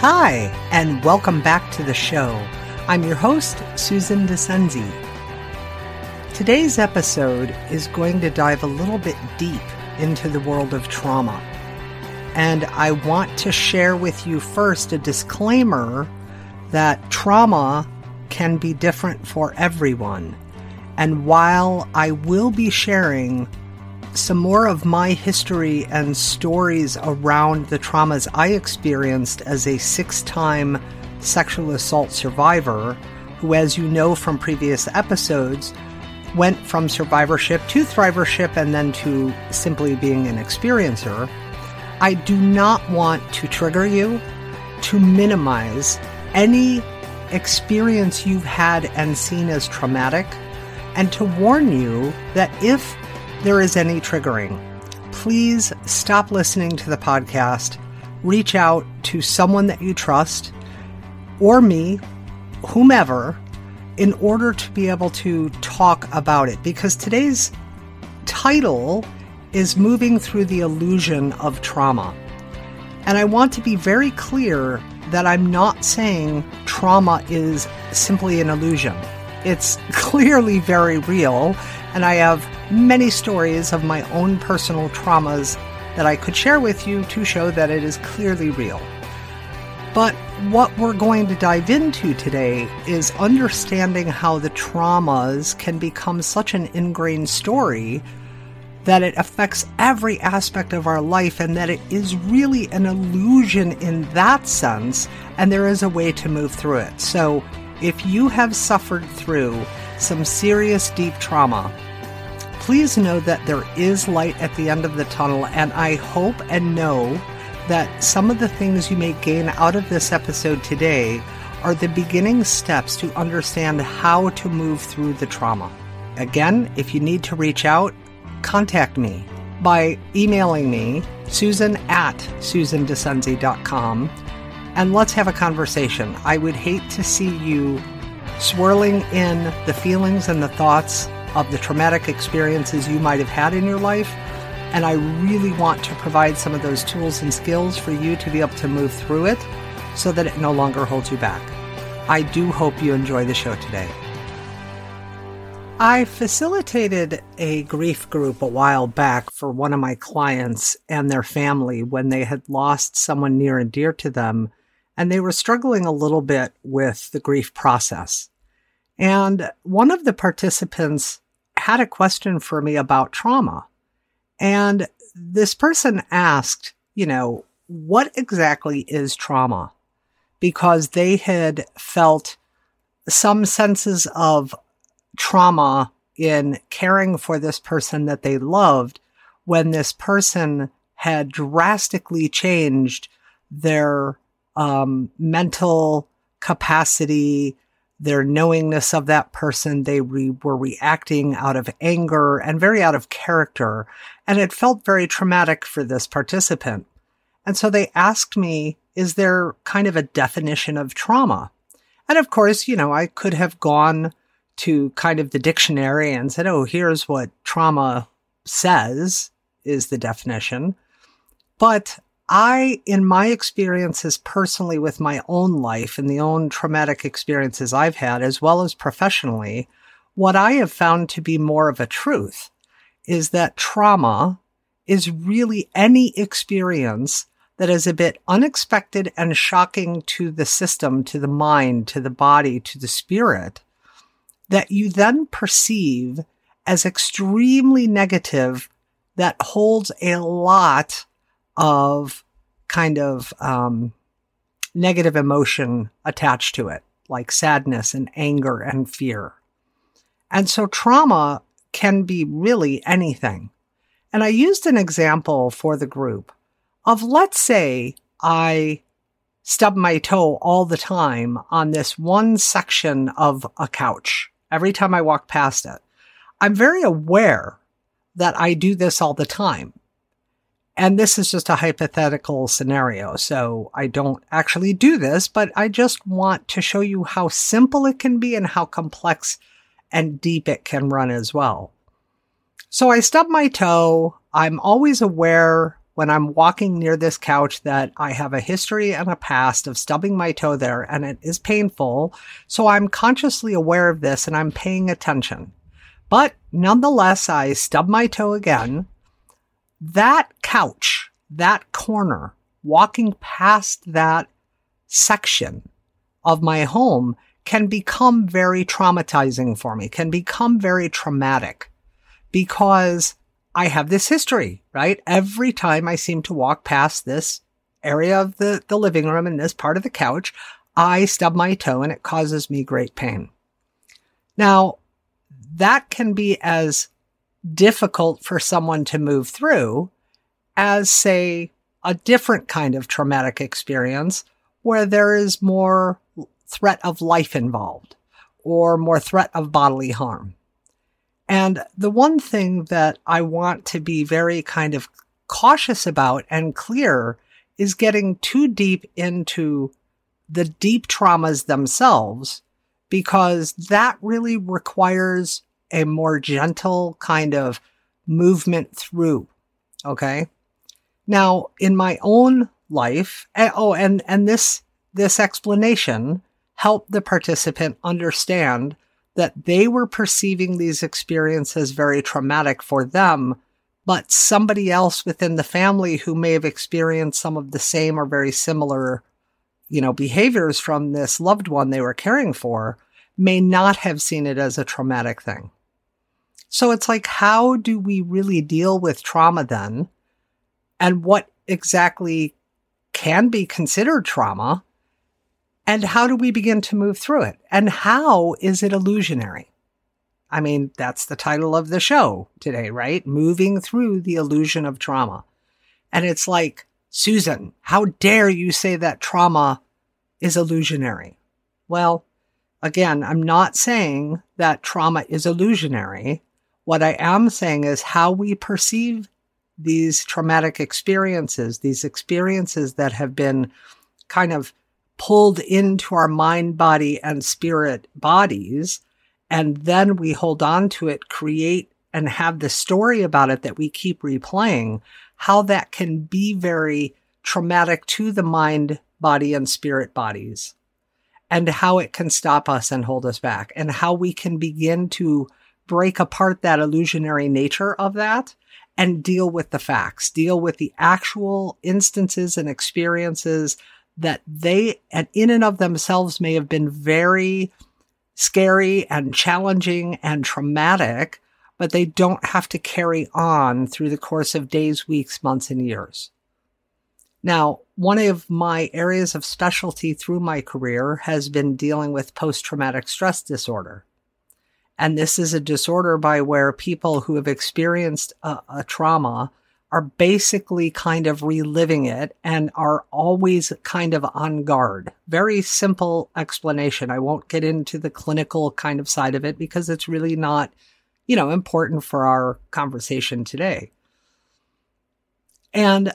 Hi, and welcome back to the show. I'm your host, Susan Dascenzi. Today's episode is going to dive a little bit deep into the world of trauma. And I want to share with you first a disclaimer that trauma can be different for everyone. And while I will be sharing some more of my history and stories around the traumas I experienced as a six time sexual assault survivor, who, as you know from previous episodes, went from survivorship to thrivership and then to simply being an experiencer, I do not want to trigger you to minimize any experience you've had and seen as traumatic, and to warn you that if there is any triggering, please stop listening to the podcast. Reach out to someone that you trust or me, whomever, in order to be able to talk about it. Because today's title is Moving Through the Illusion of Trauma. And I want to be very clear that I'm not saying trauma is simply an illusion. It's clearly very real, and I have many stories of my own personal traumas that I could share with you to show that it is clearly real. But what we're going to dive into today is understanding how the traumas can become such an ingrained story that it affects every aspect of our life and that it is really an illusion in that sense, and there is a way to move through it. So, if you have suffered through some serious deep trauma, please know that there is light at the end of the tunnel, and I hope and know that some of the things you may gain out of this episode today are the beginning steps to understand how to move through the trauma. Again, if you need to reach out, contact me by emailing me, susan at susandascenzi.com, and let's have a conversation. I would hate to see you swirling in the feelings and the thoughts of the traumatic experiences you might have had in your life. And I really want to provide some of those tools and skills for you to be able to move through it so that it no longer holds you back. I do hope you enjoy the show today. I facilitated a grief group a while back for one of my clients and their family when they had lost someone near and dear to them, and they were struggling a little bit with the grief process. And one of the participants had a question for me about trauma. And this person asked, you know, what exactly is trauma? Because they had felt some senses of trauma in caring for this person that they loved when this person had drastically changed their um, mental capacity, their knowingness of that person. They re- were reacting out of anger and very out of character. And it felt very traumatic for this participant. And so they asked me, is there kind of a definition of trauma? And of course, you know, I could have gone to kind of the dictionary and said, oh, here's what trauma says is the definition. But I, in my experiences personally with my own life and the own traumatic experiences I've had, as well as professionally, what I have found to be more of a truth is that trauma is really any experience that is a bit unexpected and shocking to the system, to the mind, to the body, to the spirit, that you then perceive as extremely negative that holds a lot of kind of um, negative emotion attached to it, like sadness and anger and fear. And so trauma can be really anything. And I used an example for the group of let's say I stub my toe all the time on this one section of a couch every time I walk past it. I'm very aware that I do this all the time. And this is just a hypothetical scenario. So I don't actually do this, but I just want to show you how simple it can be and how complex and deep it can run as well. So I stub my toe. I'm always aware when I'm walking near this couch that I have a history and a past of stubbing my toe there and it is painful. So I'm consciously aware of this and I'm paying attention. But nonetheless, I stub my toe again. That couch, that corner, walking past that section of my home can become very traumatizing for me, can become very traumatic because I have this history, right? Every time I seem to walk past this area of the, the living room and this part of the couch, I stub my toe and it causes me great pain. Now, that can be as difficult for someone to move through as, say, a different kind of traumatic experience where there is more threat of life involved or more threat of bodily harm. And the one thing that I want to be very kind of cautious about and clear is getting too deep into the deep traumas themselves, because that really requires a more gentle kind of movement through. Okay. Now, in my own life, eh, oh, and, and this, this explanation helped the participant understand that they were perceiving these experiences very traumatic for them, but somebody else within the family who may have experienced some of the same or very similar, you know, behaviors from this loved one they were caring for may not have seen it as a traumatic thing. So it's like, how do we really deal with trauma then? And what exactly can be considered trauma? And how do we begin to move through it? And how is it illusionary? I mean, that's the title of the show today, right? Moving through the illusion of trauma. And it's like, Susan, how dare you say that trauma is illusionary? Well, again, I'm not saying that trauma is illusionary. What I am saying is how we perceive these traumatic experiences, these experiences that have been kind of pulled into our mind, body, and spirit bodies. And then we hold on to it, create and have the story about it that we keep replaying, how that can be very traumatic to the mind, body, and spirit bodies, and how it can stop us and hold us back, and how we can begin to break apart that illusionary nature of that and deal with the facts, deal with the actual instances and experiences that they, and in and of themselves, may have been very scary and challenging and traumatic, but they don't have to carry on through the course of days, weeks, months, and years. Now, one of my areas of specialty through my career has been dealing with post traumatic stress disorder. And this is a disorder by where people who have experienced a, a trauma are basically kind of reliving it and are always kind of on guard. Very simple explanation. I won't get into the clinical kind of side of it because it's really not, you know, important for our conversation today. And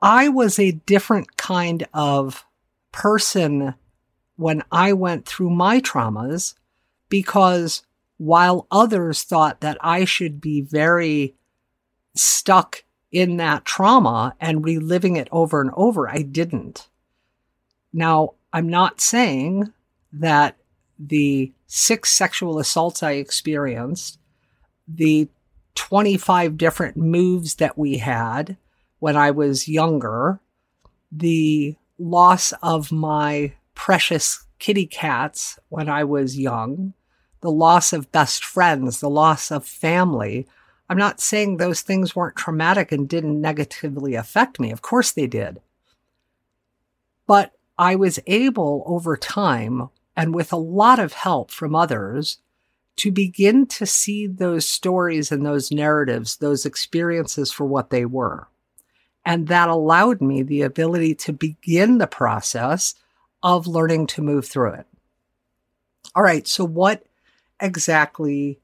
I was a different kind of person when I went through my traumas because while others thought that I should be very stuck in that trauma and reliving it over and over. I didn't. Now, I'm not saying that the six sexual assaults I experienced, the 25 different moves that we had when I was younger, the loss of my precious kitty cats when I was young, the loss of best friends, the loss of family, I'm not saying those things weren't traumatic and didn't negatively affect me. Of course they did. But I was able over time and with a lot of help from others to begin to see those stories and those narratives, those experiences for what they were. And that allowed me the ability to begin the process of learning to move through it. All right. So what exactly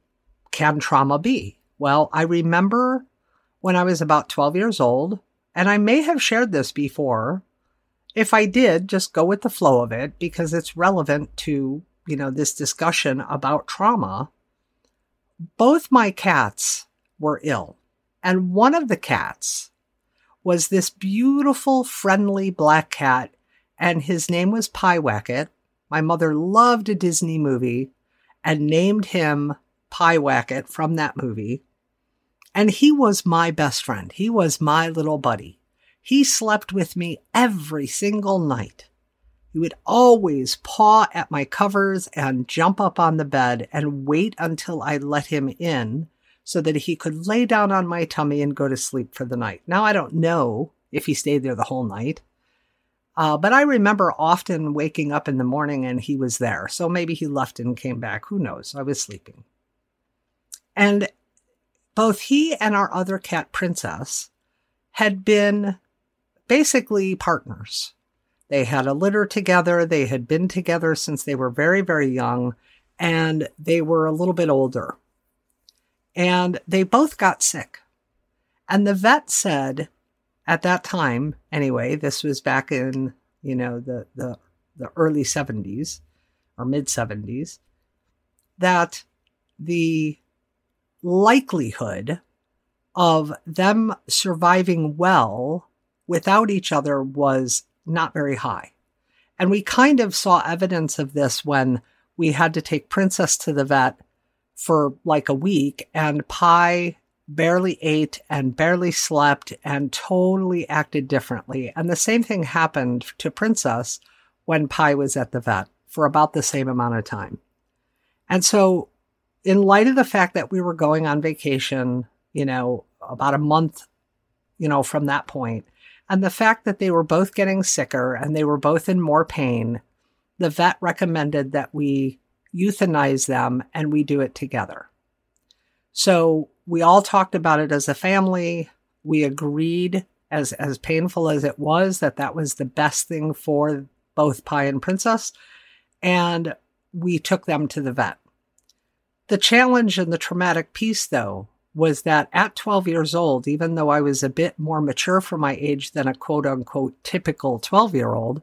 can trauma be? Well, I remember when I was about 12 years old, and I may have shared this before. If I did, just go with the flow of it because it's relevant to, you know, this discussion about trauma. Both my cats were ill, and one of the cats was this beautiful, friendly black cat, and his name was Pyewacket. My mother loved a Disney movie and named him Pyewacket from that movie. And he was my best friend. He was my little buddy. He slept with me every single night. He would always paw at my covers and jump up on the bed and wait until I let him in so that he could lay down on my tummy and go to sleep for the night. Now, I don't know if he stayed there the whole night, uh, but I remember often waking up in the morning and he was there. So maybe he left and came back. Who knows? I was sleeping. And both he and our other cat, Princess, had been basically partners. They had a litter together. They had been together since they were very, very young, and they were a little bit older and they both got sick. And the vet said at that time, anyway, this was back in, you know, the, the, the early 70s or mid 70s, that the likelihood of them surviving well without each other was not very high. And we kind of saw evidence of this when we had to take Princess to the vet for like a week, and Pye barely ate and barely slept and totally acted differently. And the same thing happened to Princess when Pye was at the vet for about the same amount of time. And so, in light of the fact that we were going on vacation, you know, about a month, you know, from that point, and the fact that they were both getting sicker and they were both in more pain, the vet recommended that we euthanize them and we do it together. So we all talked about it as a family. We agreed, as, as painful as it was, that that was the best thing for both Pye and Princess. And we took them to the vet. The challenge and the traumatic piece, though, was that at 12 years old, even though I was a bit more mature for my age than a quote unquote typical 12 year old,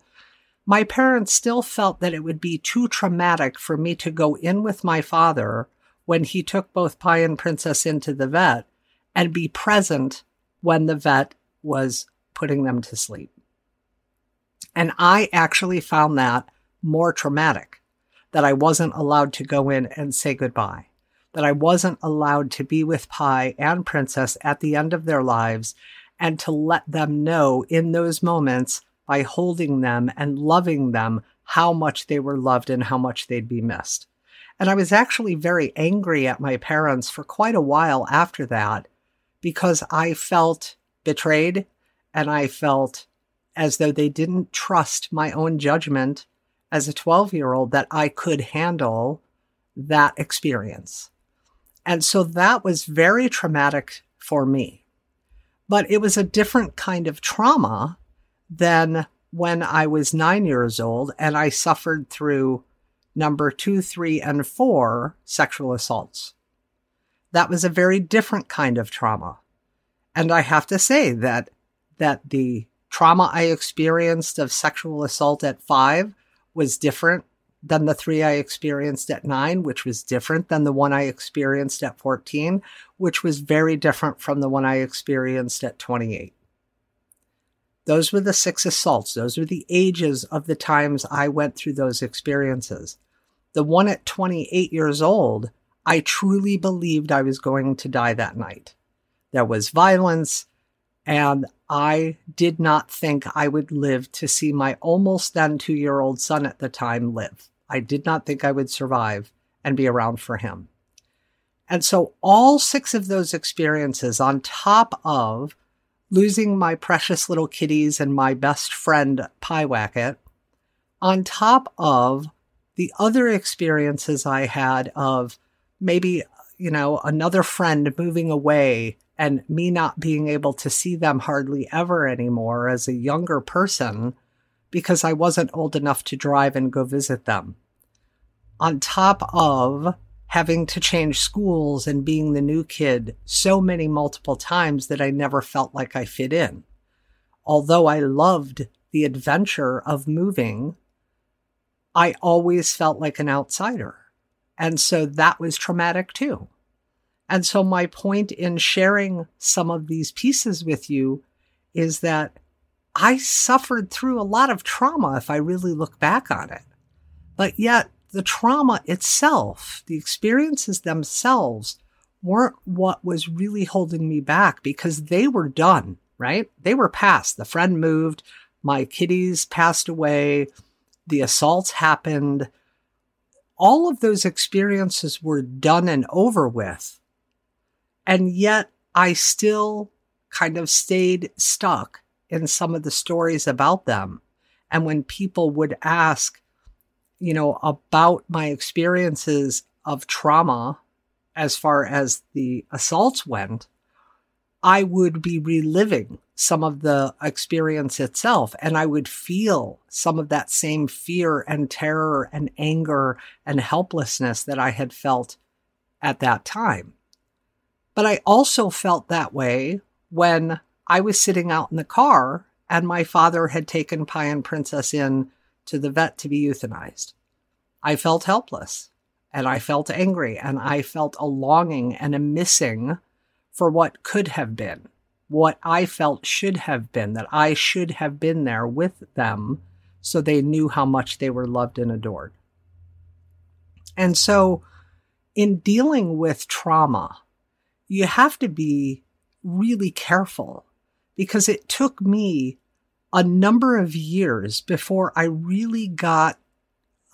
my parents still felt that it would be too traumatic for me to go in with my father when he took both Pye and Princess into the vet and be present when the vet was putting them to sleep. And I actually found that more traumatic that I wasn't allowed to go in and say goodbye, that I wasn't allowed to be with Pye and Princess at the end of their lives and to let them know in those moments by holding them and loving them how much they were loved and how much they'd be missed. And I was actually very angry at my parents for quite a while after that because I felt betrayed and I felt as though they didn't trust my own judgment as a 12 year old that I could handle that experience. And so that was very traumatic for me. But it was a different kind of trauma than when I was nine years old and I suffered through number two, three, and four sexual assaults. That was a very different kind of trauma. And I have to say that, that the trauma I experienced of sexual assault at five was different than the three I experienced at nine, which was different than the one I experienced at 14, which was very different from the one I experienced at 28. Those were the six assaults. Those were the ages of the times I went through those experiences. The one at 28 years old, I truly believed I was going to die that night. There was violence, and I did not think I would live to see my almost then two year old son at the time live. I did not think I would survive and be around for him. And so, all six of those experiences, on top of losing my precious little kitties and my best friend Pyewacket, on top of the other experiences I had of maybe, you know, another friend moving away and me not being able to see them hardly ever anymore as a younger person because I wasn't old enough to drive and go visit them. On top of having to change schools and being the new kid so many multiple times that I never felt like I fit in. Although I loved the adventure of moving, I always felt like an outsider. And so that was traumatic too. And so my point in sharing some of these pieces with you is that I suffered through a lot of trauma if I really look back on it. But yet, the trauma itself, the experiences themselves, weren't what was really holding me back because they were done, right? They were past. The friend moved, my kitties passed away, the assaults happened. All of those experiences were done and over with. And yet I still kind of stayed stuck in some of the stories about them. And when people would ask, you know, about my experiences of trauma as far as the assaults went, I would be reliving some of the experience itself and I would feel some of that same fear and terror and anger and helplessness that I had felt at that time. But I also felt that way when I was sitting out in the car and my father had taken Pye and Princess in to the vet to be euthanized. I felt helpless and I felt angry and I felt a longing and a missing for what could have been, what I felt should have been, that I should have been there with them so they knew how much they were loved and adored. And so, in dealing with trauma, you have to be really careful because it took me a number of years before I really got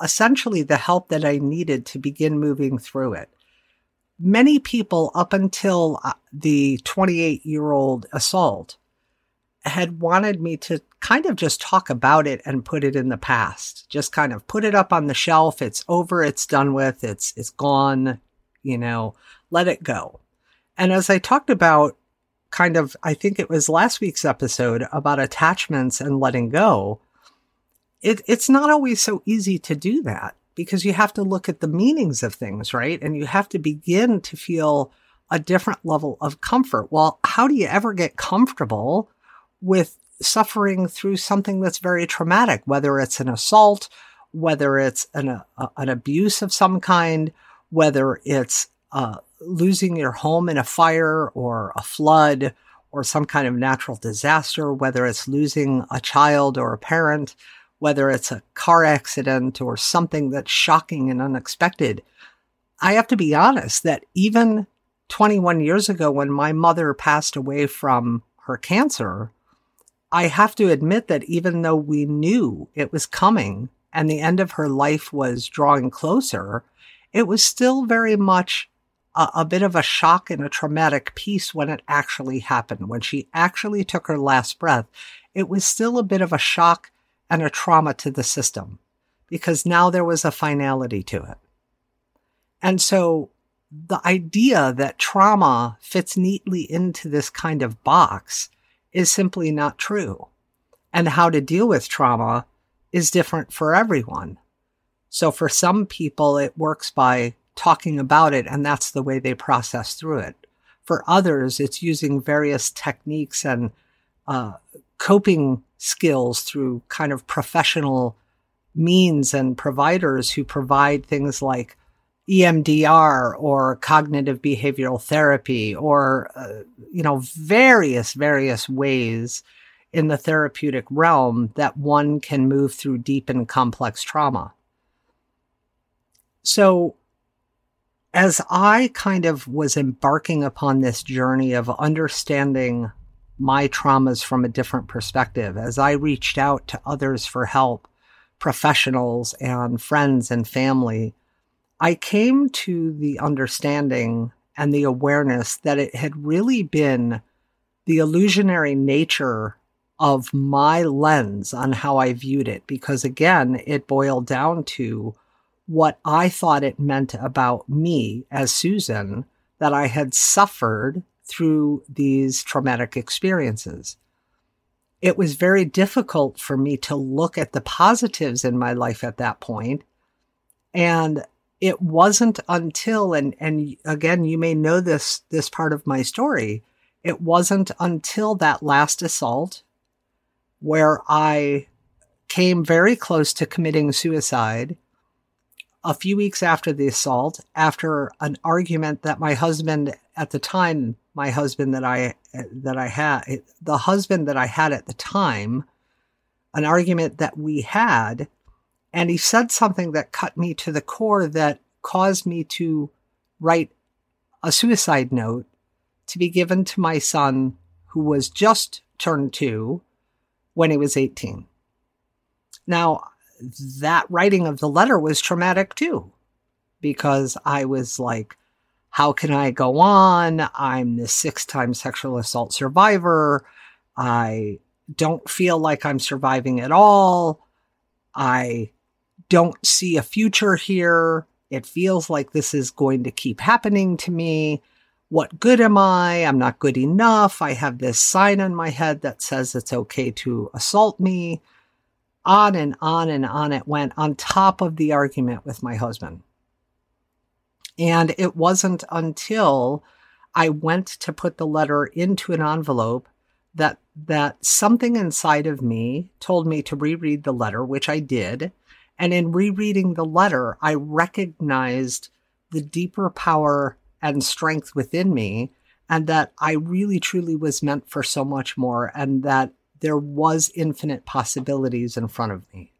essentially the help that I needed to begin moving through it. Many people up until uh, the 28 year old assault had wanted me to kind of just talk about it and put it in the past. Just kind of put it up on the shelf. It's over. It's done with. It's, it's gone. You know, let it go. And as I talked about kind of, I think it was last week's episode about attachments and letting go, it, it's not always so easy to do that because you have to look at the meanings of things, right? And you have to begin to feel a different level of comfort. Well, how do you ever get comfortable with suffering through something that's very traumatic, whether it's an assault, whether it's an, a, an abuse of some kind, whether it's uh, losing your home in a fire or a flood or some kind of natural disaster, whether it's losing a child or a parent, whether it's a car accident or something that's shocking and unexpected. I have to be honest that even 21 years ago, when my mother passed away from her cancer, I have to admit that even though we knew it was coming and the end of her life was drawing closer, it was still very much a, a, bit of a shock and a traumatic piece when it actually happened. When she actually took her last breath, it was still a bit of a shock and a trauma to the system because now there was a finality to it. And so the idea that trauma fits neatly into this kind of box is simply not true. And how to deal with trauma is different for everyone. So for some people, it works by talking about it, and that's the way they process through it. For others, it's using various techniques and uh, coping skills through kind of professional means and providers who provide things like EMDR or cognitive behavioral therapy or, uh, you know, various, various ways in the therapeutic realm that one can move through deep and complex trauma. So as I kind of was embarking upon this journey of understanding my traumas from a different perspective, as I reached out to others for help, professionals and friends and family, I came to the understanding and the awareness that it had really been the illusionary nature of my lens on how I viewed it. Because again, it boiled down to what I thought it meant about me as Susan that I had suffered through these traumatic experiences. It was very difficult for me to look at the positives in my life at that point. And it wasn't until, and, and again, you may know this, this part of my story. It wasn't until that last assault where I came very close to committing suicide a few weeks after the assault, after an argument that my husband at the time, my husband that I that I had, the husband that I had at the time, an argument that we had, and he said something that cut me to the core that caused me to write a suicide note to be given to my son who was just turned two when he was 18. Now, that writing of the letter was traumatic too, because I was like, how can I go on? I'm the six time sexual assault survivor. I don't feel like I'm surviving at all. I don't see a future here. It feels like this is going to keep happening to me. What good am I? I'm not good enough. I have this sign on my head that says it's okay to assault me. On and on and on it went on top of the argument with my husband. And it wasn't until I went to put the letter into an envelope that that something inside of me told me to reread the letter, which I did. And in rereading the letter, I recognized the deeper power and strength within me, and that I really truly was meant for so much more, and that there was infinite possibilities in front of me.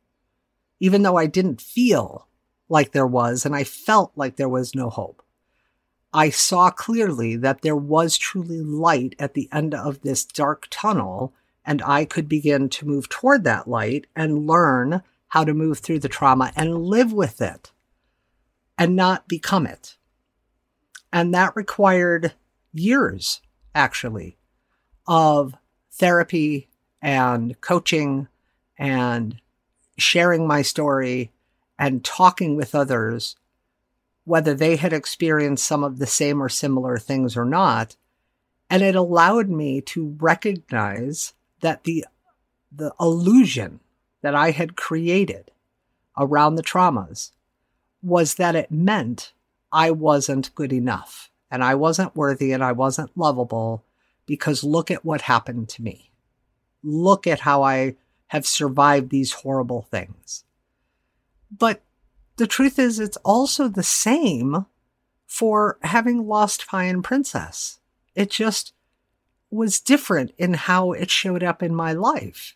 Even though I didn't feel like there was, and I felt like there was no hope. I saw clearly that there was truly light at the end of this dark tunnel, and I could begin to move toward that light and learn how to move through the trauma and live with it and not become it. And that required years, actually, of therapy and coaching and sharing my story and talking with others, whether they had experienced some of the same or similar things or not. And it allowed me to recognize that the, the illusion that I had created around the traumas was that it meant I wasn't good enough and I wasn't worthy and I wasn't lovable because look at what happened to me. Look at how I have survived these horrible things. But the truth is, it's also the same for having lost and Princess. It just was different in how it showed up in my life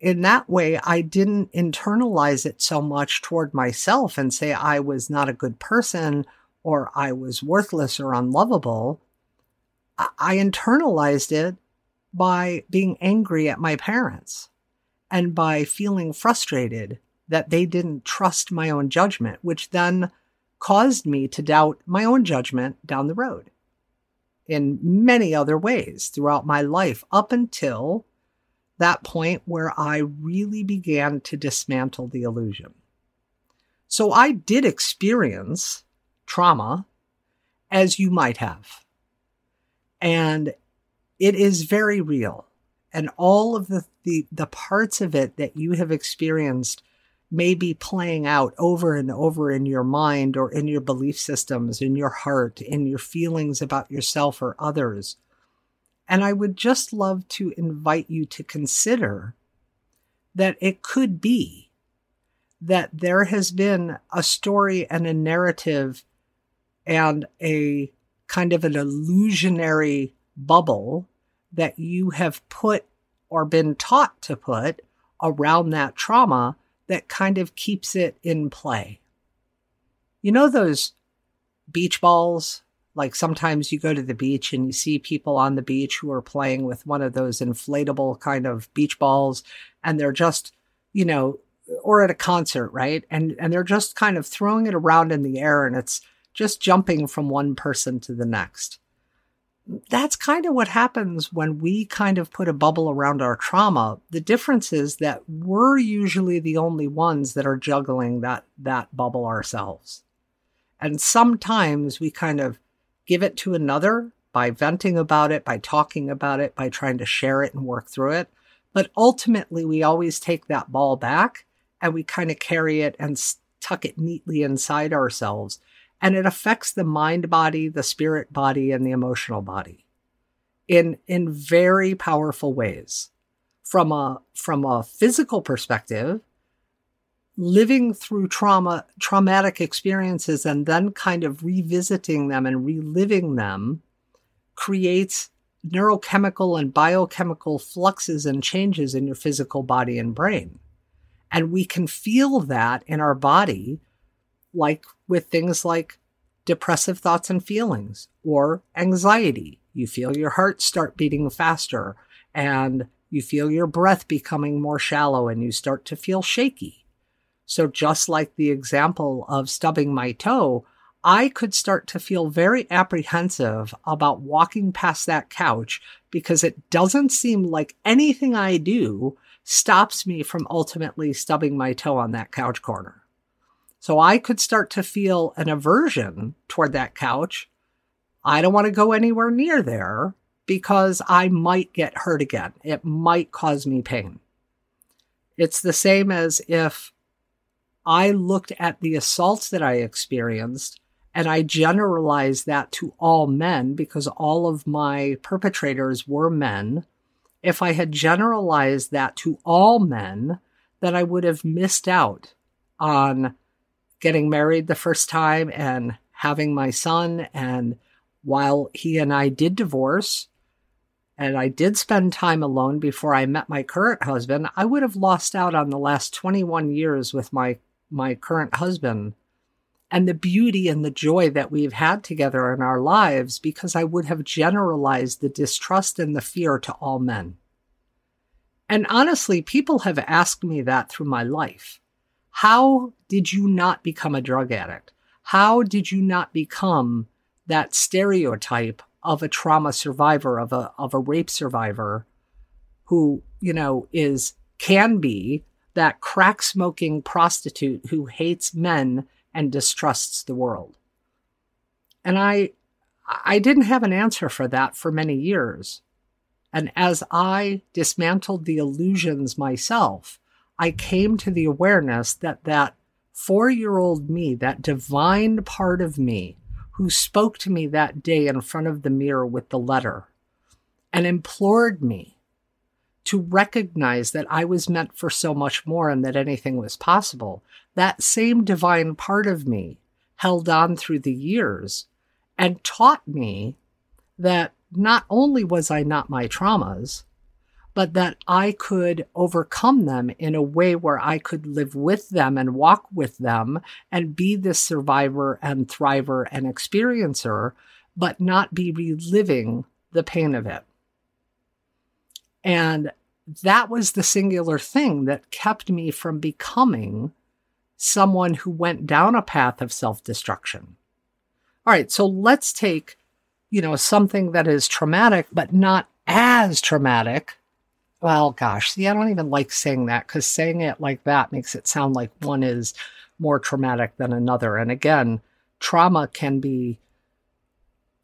in that way, I didn't internalize it so much toward myself and say I was not a good person or I was worthless or unlovable. I internalized it by being angry at my parents and by feeling frustrated that they didn't trust my own judgment, which then caused me to doubt my own judgment down the road in many other ways throughout my life up until that point where I really began to dismantle the illusion. So I did experience trauma as you might have. And it is very real. And all of the, the, the parts of it that you have experienced may be playing out over and over in your mind or in your belief systems, in your heart, in your feelings about yourself or others. And I would just love to invite you to consider that it could be that there has been a story and a narrative and a kind of an illusionary bubble that you have put or been taught to put around that trauma that kind of keeps it in play. You know those beach balls like sometimes you go to the beach and you see people on the beach who are playing with one of those inflatable kind of beach balls and they're just, you know, or at a concert, right? And and they're just kind of throwing it around in the air and it's just jumping from one person to the next. That's kind of what happens when we kind of put a bubble around our trauma. The difference is that we're usually the only ones that are juggling that that bubble ourselves. And sometimes we kind of give it to another by venting about it, by talking about it, by trying to share it and work through it. But ultimately, we always take that ball back and we kind of carry it and tuck it neatly inside ourselves. And it affects the mind body, the spirit body, and the emotional body in, in very powerful ways. From a, from a physical perspective, living through trauma, traumatic experiences and then kind of revisiting them and reliving them creates neurochemical and biochemical fluxes and changes in your physical body and brain. And we can feel that in our body, like with things like depressive thoughts and feelings or anxiety. You feel your heart start beating faster and you feel your breath becoming more shallow and you start to feel shaky. So just like the example of stubbing my toe, I could start to feel very apprehensive about walking past that couch because it doesn't seem like anything I do stops me from ultimately stubbing my toe on that couch corner. So I could start to feel an aversion toward that couch. I don't want to go anywhere near there because I might get hurt again. It might cause me pain. It's the same as if I looked at the assaults that I experienced and I generalized that to all men because all of my perpetrators were men. If I had generalized that to all men, then I would have missed out on getting married the first time and having my son. And while he and I did divorce, and I did spend time alone before I met my current husband, I would have lost out on the last 21 years with my, my current husband and the beauty and the joy that we've had together in our lives because I would have generalized the distrust and the fear to all men. And honestly, people have asked me that through my life. How did you not become a drug addict? How did you not become that stereotype of a trauma survivor, of a, of a rape survivor who, you know, is, can be that crack smoking prostitute who hates men and distrusts the world? And I, I didn't have an answer for that for many years. And as I dismantled the illusions myself, I came to the awareness that that four year old me, that divine part of me who spoke to me that day in front of the mirror with the letter and implored me to recognize that I was meant for so much more and that anything was possible, that same divine part of me held on through the years and taught me that not only was I not my traumas, but that I could overcome them in a way where I could live with them and walk with them and be this survivor and thriver and experiencer, but not be reliving the pain of it. And that was the singular thing that kept me from becoming someone who went down a path of self destruction. All right, so let's take, you know, something that is traumatic, but not as traumatic well, gosh, see, I don't even like saying that because saying it like that makes it sound like one is more traumatic than another. And again, trauma can be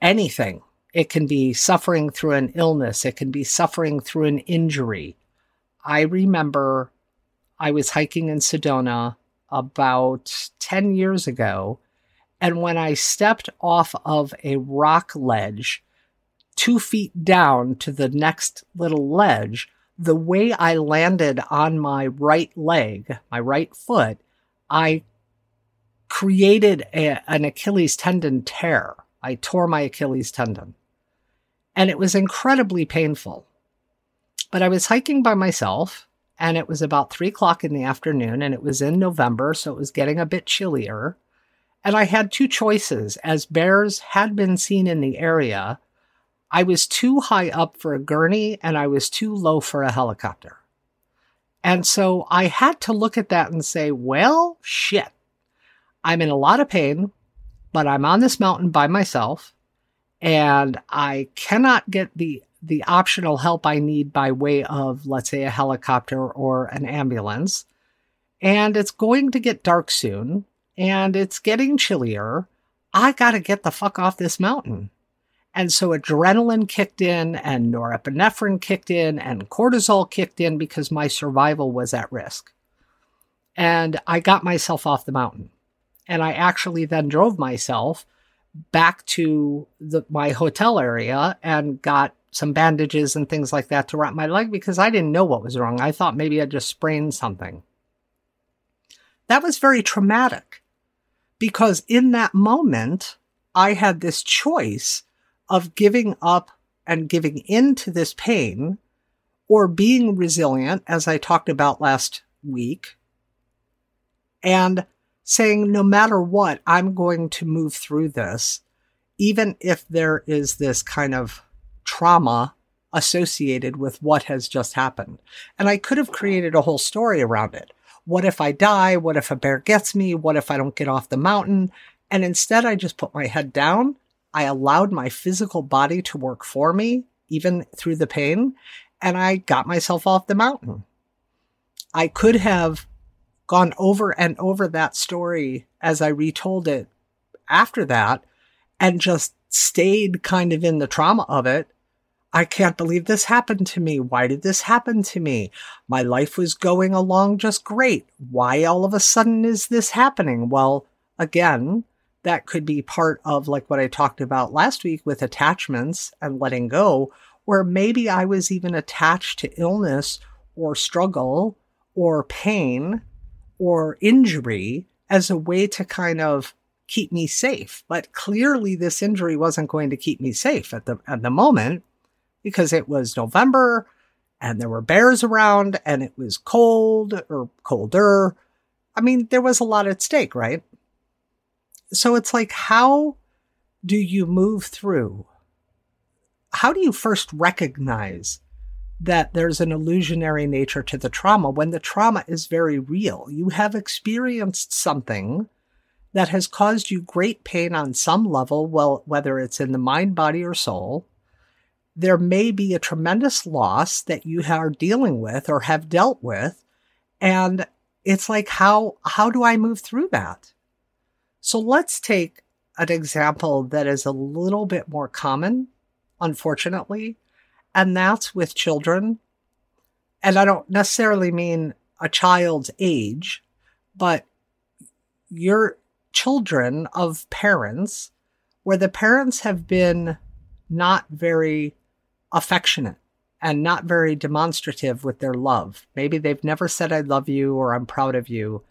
anything. It can be suffering through an illness, it can be suffering through an injury. I remember I was hiking in Sedona about 10 years ago. And when I stepped off of a rock ledge, two feet down to the next little ledge, the way I landed on my right leg, my right foot, I created a, an Achilles tendon tear. I tore my Achilles tendon. And it was incredibly painful. But I was hiking by myself, and it was about three o'clock in the afternoon, and it was in November, so it was getting a bit chillier. And I had two choices. As bears had been seen in the area, I was too high up for a gurney and I was too low for a helicopter. And so I had to look at that and say, well, shit. I'm in a lot of pain, but I'm on this mountain by myself and I cannot get the the optional help I need by way of, let's say, a helicopter or an ambulance. And it's going to get dark soon and it's getting chillier. I got to get the fuck off this mountain. And so adrenaline kicked in and norepinephrine kicked in and cortisol kicked in because my survival was at risk. And I got myself off the mountain. And I actually then drove myself back to the, my hotel area and got some bandages and things like that to wrap my leg because I didn't know what was wrong. I thought maybe I just sprained something. That was very traumatic because in that moment, I had this choice of giving up and giving in to this pain or being resilient, as I talked about last week, and saying, no matter what, I'm going to move through this, even if there is this kind of trauma associated with what has just happened. And I could have created a whole story around it. What if I die? What if a bear gets me? What if I don't get off the mountain? And instead, I just put my head down. I allowed my physical body to work for me, even through the pain, and I got myself off the mountain. I could have gone over and over that story as I retold it after that and just stayed kind of in the trauma of it. I can't believe this happened to me. Why did this happen to me? My life was going along just great. Why all of a sudden is this happening? Well, again, that could be part of like what I talked about last week with attachments and letting go, where maybe I was even attached to illness or struggle or pain or injury as a way to kind of keep me safe. But clearly this injury wasn't going to keep me safe at the at the moment because it was November and there were bears around and it was cold or colder. I mean, there was a lot at stake, right? So it's like, how do you move through? How do you first recognize that there's an illusionary nature to the trauma when the trauma is very real? You have experienced something that has caused you great pain on some level, well, whether it's in the mind, body, or soul. There may be a tremendous loss that you are dealing with or have dealt with. And it's like, how, how do I move through that? So let's take an example that is a little bit more common, unfortunately, and that's with children. And I don't necessarily mean a child's age, but your children of parents where the parents have been not very affectionate and not very demonstrative with their love. Maybe they've never said, I love you or I'm proud of you.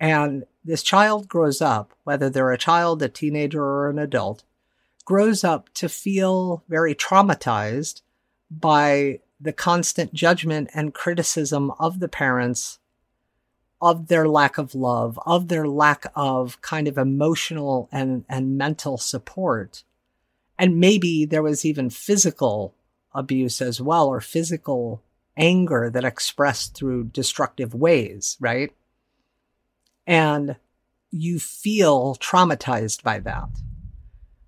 And this child grows up, whether they're a child, a teenager, or an adult, grows up to feel very traumatized by the constant judgment and criticism of the parents, of their lack of love, of their lack of kind of emotional and, and mental support. And maybe there was even physical abuse as well, or physical anger that expressed through destructive ways, right? And you feel traumatized by that.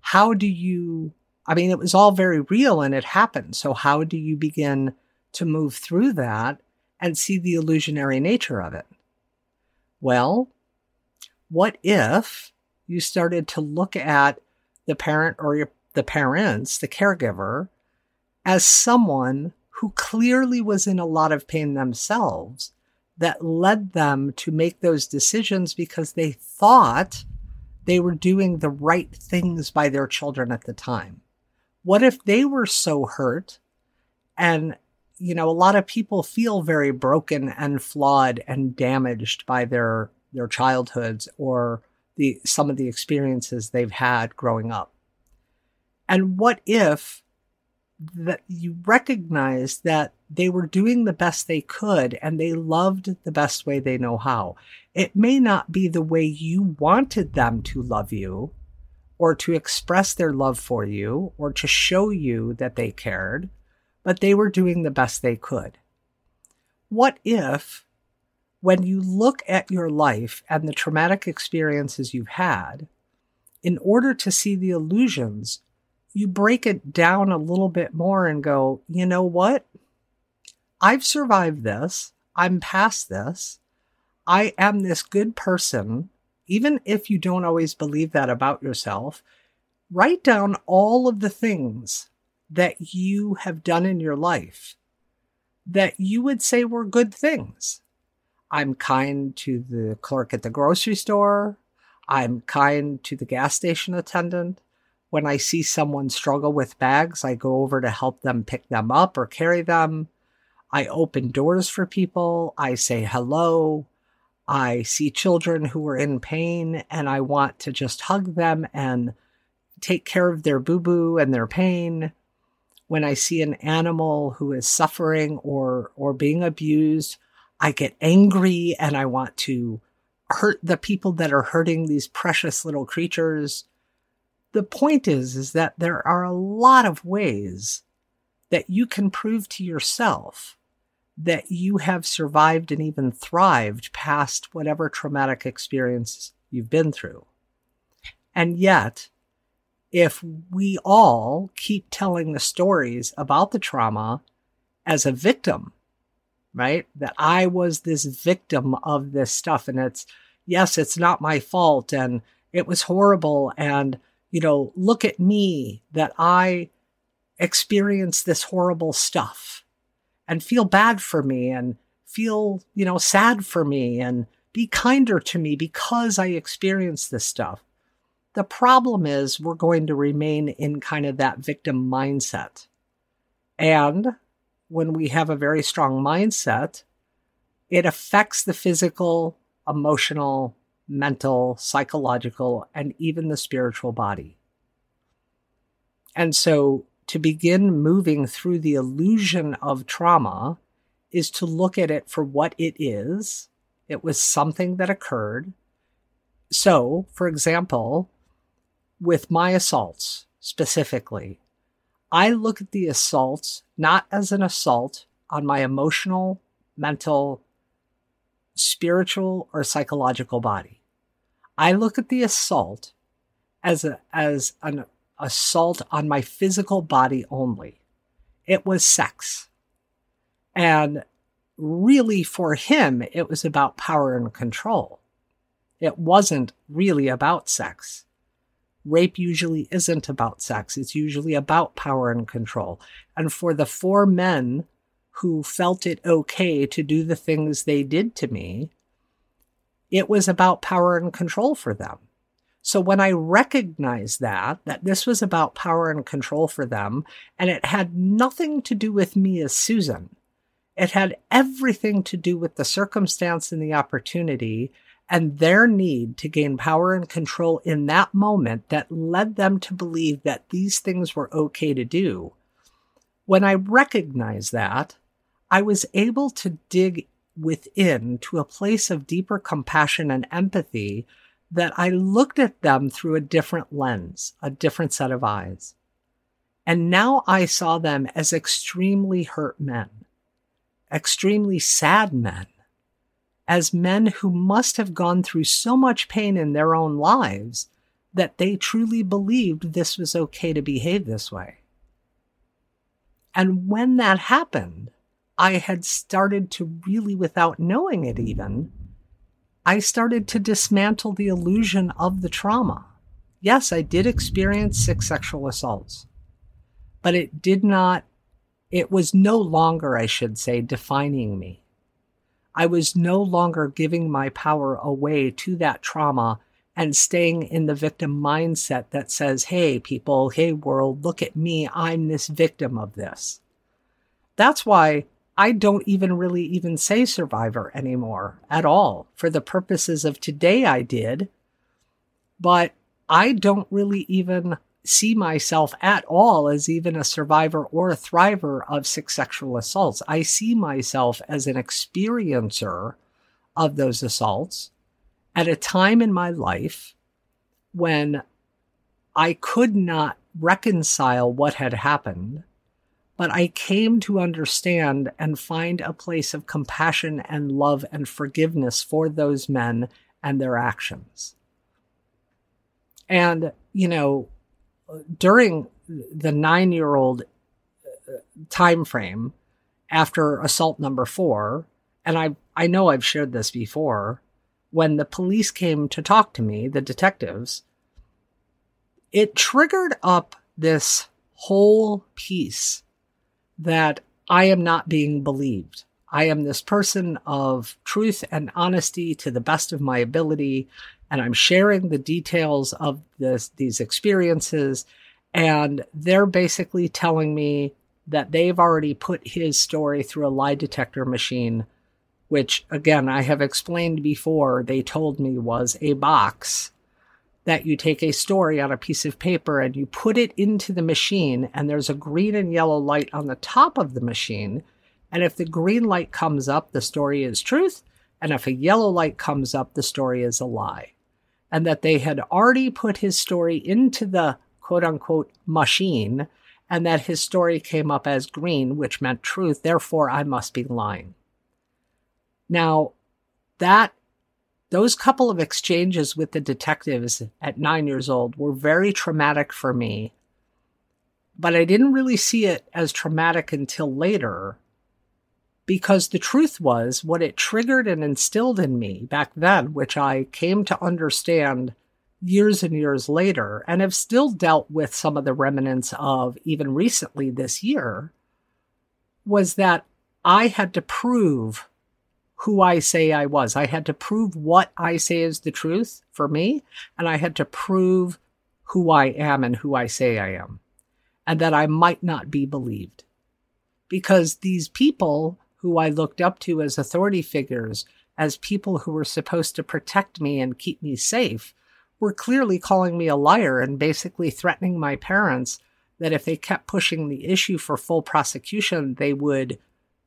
How do you, I mean, it was all very real and it happened. So how do you begin to move through that and see the illusionary nature of it? Well, what if you started to look at the parent or your, the parents, the caregiver, as someone who clearly was in a lot of pain themselves that led them to make those decisions because they thought they were doing the right things by their children at the time. What if they were so hurt and you know, a lot of people feel very broken and flawed and damaged by their their childhoods or the some of the experiences they've had growing up. And what if that you recognize that they were doing the best they could and they loved the best way they know how. It may not be the way you wanted them to love you or to express their love for you or to show you that they cared, but they were doing the best they could. What if, when you look at your life and the traumatic experiences you've had, in order to see the illusions, you break it down a little bit more and go, you know what? I've survived this. I'm past this. I am this good person. Even if you don't always believe that about yourself, write down all of the things that you have done in your life that you would say were good things. I'm kind to the clerk at the grocery store. I'm kind to the gas station attendant. When I see someone struggle with bags, I go over to help them pick them up or carry them. I open doors for people. I say hello. I see children who are in pain and I want to just hug them and take care of their boo boo and their pain, when I see an animal who is suffering or, or being abused, I get angry and I want to hurt the people that are hurting these precious little creatures. The point is, is that there are a lot of ways that you can prove to yourself that you have survived and even thrived past whatever traumatic experience you've been through. And yet, if we all keep telling the stories about the trauma as a victim, right? That I was this victim of this stuff. And it's, yes, it's not my fault. And it was horrible. And, you know, look at me that I experience this horrible stuff and feel bad for me and feel, you know, sad for me and be kinder to me because I experience this stuff. The problem is we're going to remain in kind of that victim mindset. And when we have a very strong mindset, it affects the physical, emotional, mental, psychological, and even the spiritual body. And so to begin moving through the illusion of trauma is to look at it for what it is. It was something that occurred. So, for example, with my assaults specifically, I look at the assaults not as an assault on my emotional, mental, spiritual, or psychological body. I look at the assault as a, as an assault on my physical body only. It was sex. And really for him, it was about power and control. It wasn't really about sex rape usually isn't about sex. It's usually about power and control. And for the four men who felt it okay to do the things they did to me, it was about power and control for them. So when I recognized that, that this was about power and control for them, and it had nothing to do with me as Susan, it had everything to do with the circumstance and the opportunity and their need to gain power and control in that moment that led them to believe that these things were okay to do. When I recognized that, I was able to dig within to a place of deeper compassion and empathy that I looked at them through a different lens, a different set of eyes. And now I saw them as extremely hurt men, extremely sad men, as men who must have gone through so much pain in their own lives that they truly believed this was okay to behave this way. And when that happened, I had started to really, without knowing it even, I started to dismantle the illusion of the trauma. Yes, I did experience six sexual assaults, but it did not, it was no longer, I should say, defining me. I was no longer giving my power away to that trauma and staying in the victim mindset that says, Hey, people, hey, world, look at me. I'm this victim of this. That's why I don't even really even say survivor anymore at all. For the purposes of today, I did, but I don't really even see myself at all as even a survivor or a thriver of six sexual assaults. I see myself as an experiencer of those assaults at a time in my life when I could not reconcile what had happened, but I came to understand and find a place of compassion and love and forgiveness for those men and their actions. And, you know, during the nine year old uh, time frame after assault number four, and I, I know I've shared this before, when the police came to talk to me, the detectives, it triggered up this whole piece that I am not being believed. I am this person of truth and honesty to the best of my ability and I'm sharing the details of this, these experiences. And they're basically telling me that they've already put his story through a lie detector machine, which again, I have explained before, they told me was a box that you take a story on a piece of paper and you put it into the machine, and there's a green and yellow light on the top of the machine. And if the green light comes up, the story is truth. And if a yellow light comes up, the story is a lie. And that they had already put his story into the quote unquote machine, and that his story came up as green, which meant truth. Therefore, I must be lying. Now, that those couple of exchanges with the detectives at nine years old were very traumatic for me. But I didn't really see it as traumatic until later because the truth was what it triggered and instilled in me back then, which I came to understand years and years later and have still dealt with some of the remnants of even recently this year, was that I had to prove who I say I was. I had to prove what I say is the truth for me, and I had to prove who I am and who I say I am, and that I might not be believed. Because these people who I looked up to as authority figures, as people who were supposed to protect me and keep me safe, were clearly calling me a liar and basically threatening my parents that if they kept pushing the issue for full prosecution, they would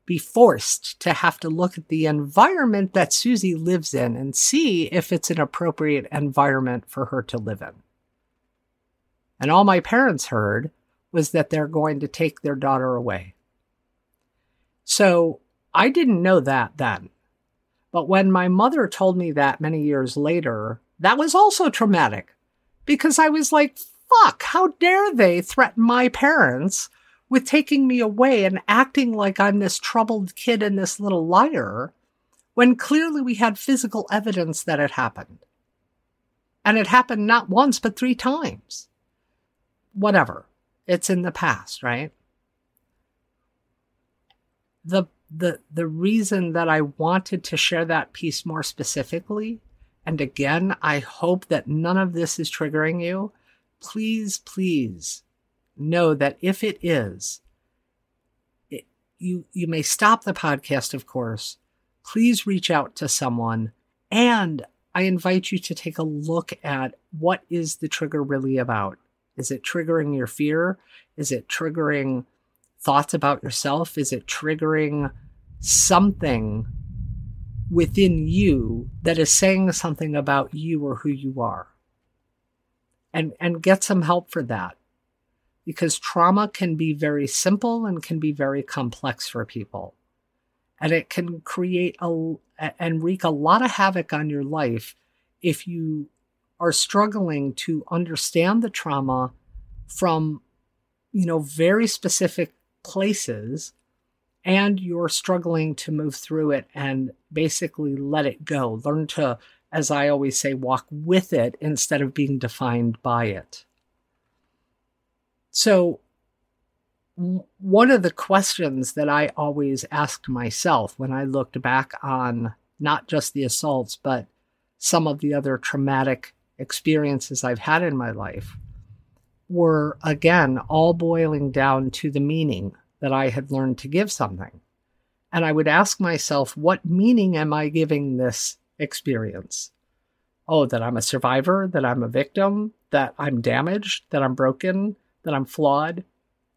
be forced to have to look at the environment that Susie lives in and see if it's an appropriate environment for her to live in. And all my parents heard was that they're going to take their daughter away. So I didn't know that then. But when my mother told me that many years later, that was also traumatic because I was like, fuck, how dare they threaten my parents with taking me away and acting like I'm this troubled kid and this little liar when clearly we had physical evidence that it happened. And it happened not once, but three times. Whatever. It's in the past, right? The, the, the reason that I wanted to share that piece more specifically, and again, I hope that none of this is triggering you. Please, please know that if it is, it, you you may stop the podcast, of course. Please reach out to someone, and I invite you to take a look at what is the trigger really about. Is it triggering your fear? Is it triggering thoughts about yourself? Is it triggering something within you that is saying something about you or who you are? And and get some help for that because trauma can be very simple and can be very complex for people. And it can create a, and wreak a lot of havoc on your life if you are struggling to understand the trauma from, you know, very specific places and you're struggling to move through it and basically let it go. Learn to, as I always say, walk with it instead of being defined by it. So, one of the questions that I always asked myself when I looked back on not just the assaults, but some of the other traumatic experiences I've had in my life were, again, all boiling down to the meaning that I had learned to give something. And I would ask myself, what meaning am I giving this experience? Oh, that I'm a survivor, that I'm a victim, that I'm damaged, that I'm broken, that I'm flawed,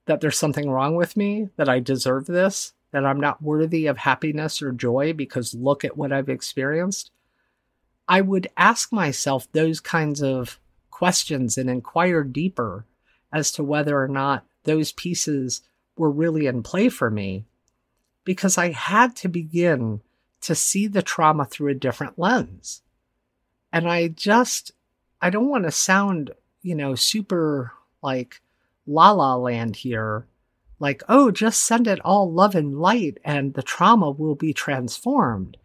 that there's something wrong with me, that I deserve this, that I'm not worthy of happiness or joy because look at what I've experienced, I would ask myself those kinds of questions and inquire deeper as to whether or not those pieces were really in play for me because I had to begin to see the trauma through a different lens. And I just, I don't want to sound, you know, super like la la land here. Like, oh, just send it all love and light and the trauma will be transformed.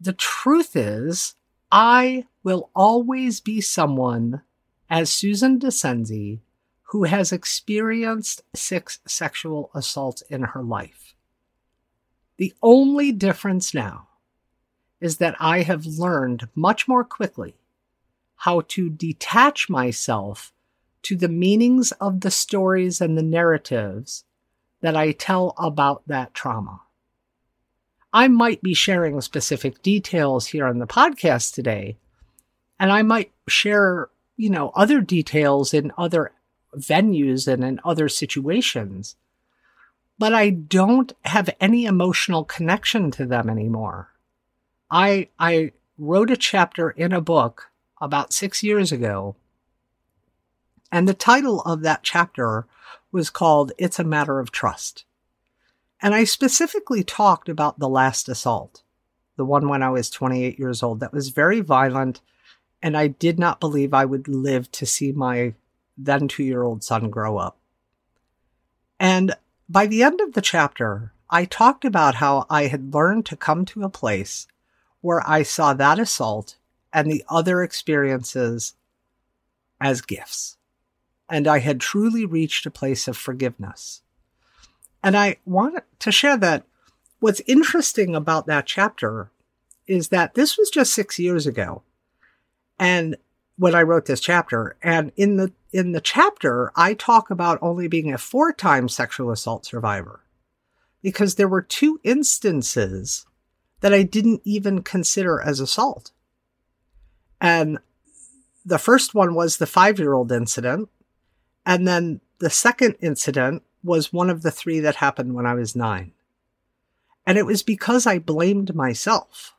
The truth is, I will always be someone, as Susan Dascenzi, who has experienced six sexual assaults in her life. The only difference now is that I have learned much more quickly how to detach myself to the meanings of the stories and the narratives that I tell about that trauma. I might be sharing specific details here on the podcast today, And I might share, you know, other details in other venues and in other situations, but I don't have any emotional connection to them anymore. I, I wrote a chapter in a book about six years ago, and the title of that chapter was called It's a Matter of Trust. And I specifically talked about the last assault, the one when I was 28 years old, that was very violent. And I did not believe I would live to see my then two year old son grow up. And by the end of the chapter, I talked about how I had learned to come to a place where I saw that assault and the other experiences as gifts. And I had truly reached a place of forgiveness. And I want to share that what's interesting about that chapter is that this was just six years ago. And when I wrote this chapter, and in the in the chapter, I talk about only being a four-time sexual assault survivor because there were two instances that I didn't even consider as assault. And the first one was the five-year-old incident, and then the second incident was one of the three that happened when I was nine. And it was because I blamed myself.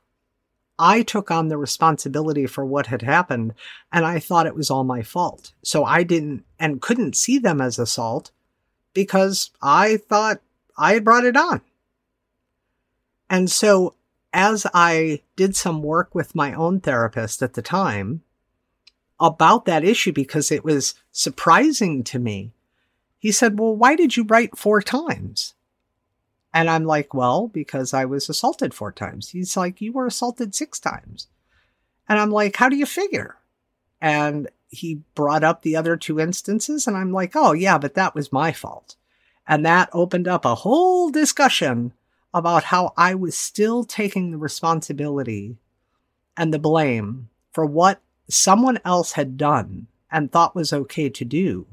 I took on the responsibility for what had happened and I thought it was all my fault. So I didn't and couldn't see them as assault because I thought I had brought it on. And so as I did some work with my own therapist at the time about that issue because it was surprising to me he said, Well, why did you write four times? And I'm like, Well, because I was assaulted four times. He's like, You were assaulted six times. And I'm like, How do you figure? And he brought up the other two instances, and I'm like, Oh, yeah, but that was my fault. And that opened up a whole discussion about how I was still taking the responsibility and the blame for what someone else had done and thought was okay to do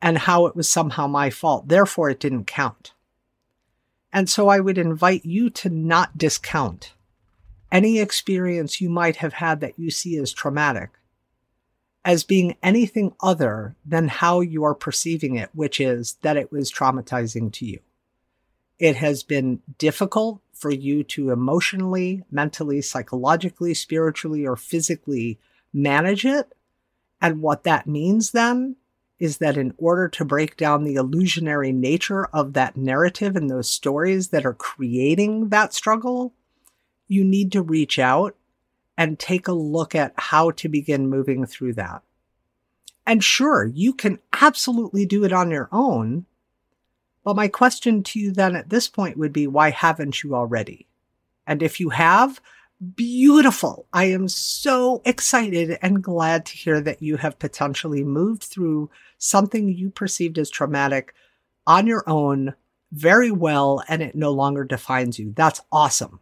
and how it was somehow my fault. Therefore, it didn't count. And so I would invite you to not discount any experience you might have had that you see as traumatic as being anything other than how you are perceiving it, which is that it was traumatizing to you. It has been difficult for you to emotionally, mentally, psychologically, spiritually, or physically manage it. And what that means then is that in order to break down the illusionary nature of that narrative and those stories that are creating that struggle, you need to reach out and take a look at how to begin moving through that. And sure, you can absolutely do it on your own. But my question to you then at this point would be, why haven't you already? And if you have, beautiful. I am so excited and glad to hear that you have potentially moved through something you perceived as traumatic on your own very well and it no longer defines you. That's awesome.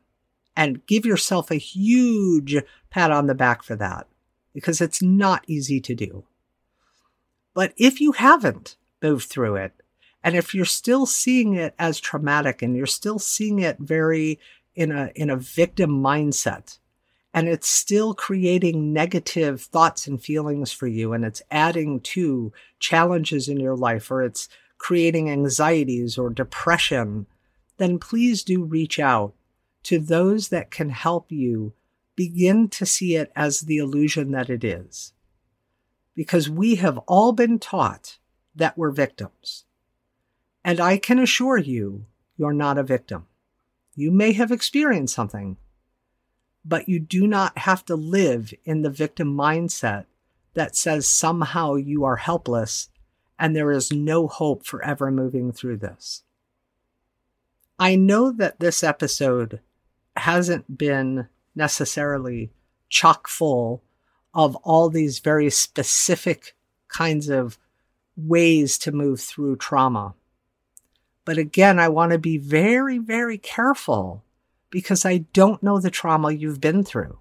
And give yourself a huge pat on the back for that because it's not easy to do. But if you haven't moved through it, and if you're still seeing it as traumatic and you're still seeing it very in a in a victim mindset and it's still creating negative thoughts and feelings for you and it's adding to challenges in your life or it's creating anxieties or depression then please do reach out to those that can help you begin to see it as the illusion that it is. Because we have all been taught that we're victims and i can assure you you're not a victim you may have experienced something, but you do not have to live in the victim mindset that says somehow you are helpless and there is no hope for ever moving through this. I know that this episode hasn't been necessarily chock full of all these very specific kinds of ways to move through trauma. But again, I want to be very, very careful because I don't know the trauma you've been through.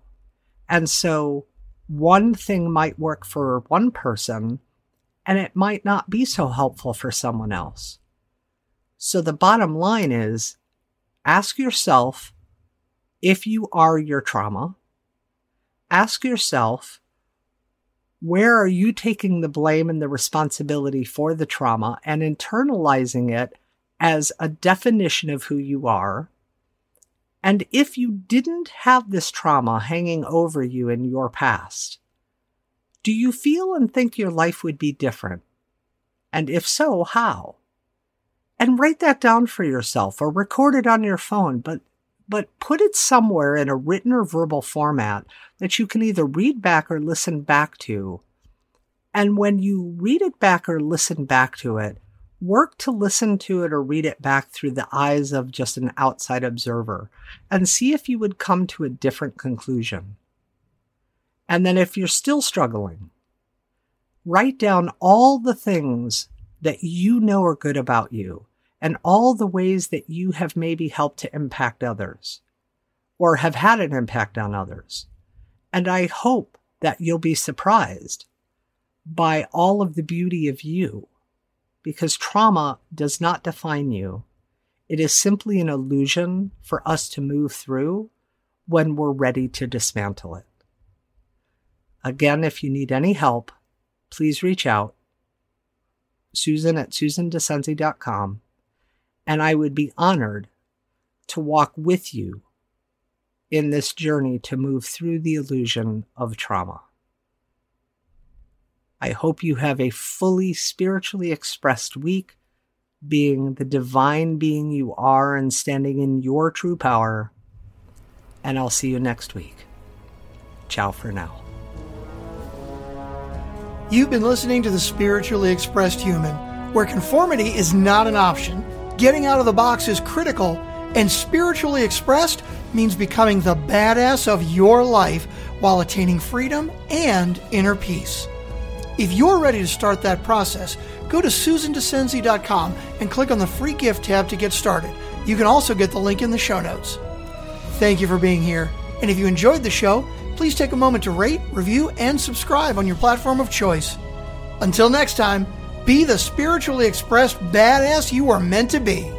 And so one thing might work for one person and it might not be so helpful for someone else. So the bottom line is ask yourself if you are your trauma ask yourself where are you taking the blame and the responsibility for the trauma and internalizing it as a definition of who you are? And if you didn't have this trauma hanging over you in your past, do you feel and think your life would be different? And if so, how? And write that down for yourself or record it on your phone, but but put it somewhere in a written or verbal format that you can either read back or listen back to. And when you read it back or listen back to it, work to listen to it or read it back through the eyes of just an outside observer and see if you would come to a different conclusion. And then if you're still struggling, write down all the things that you know are good about you and all the ways that you have maybe helped to impact others or have had an impact on others. And I hope that you'll be surprised by all of the beauty of you because trauma does not define you. It is simply an illusion for us to move through when we're ready to dismantle it. Again, if you need any help, please reach out. Susan at susandascenzi.com and I would be honored to walk with you in this journey to move through the illusion of trauma. I hope you have a fully spiritually expressed week, being the divine being you are and standing in your true power. And I'll see you next week. Ciao for now. You've been listening to The Spiritually Expressed Human, where conformity is not an option Getting out of the box is critical, and spiritually expressed means becoming the badass of your life while attaining freedom and inner peace. If you're ready to start that process, go to susandascenzi.com and click on the free gift tab to get started. You can also get the link in the show notes. Thank you for being here, and if you enjoyed the show, please take a moment to rate, review, and subscribe on your platform of choice. Until next time, be the spiritually expressed badass you are meant to be.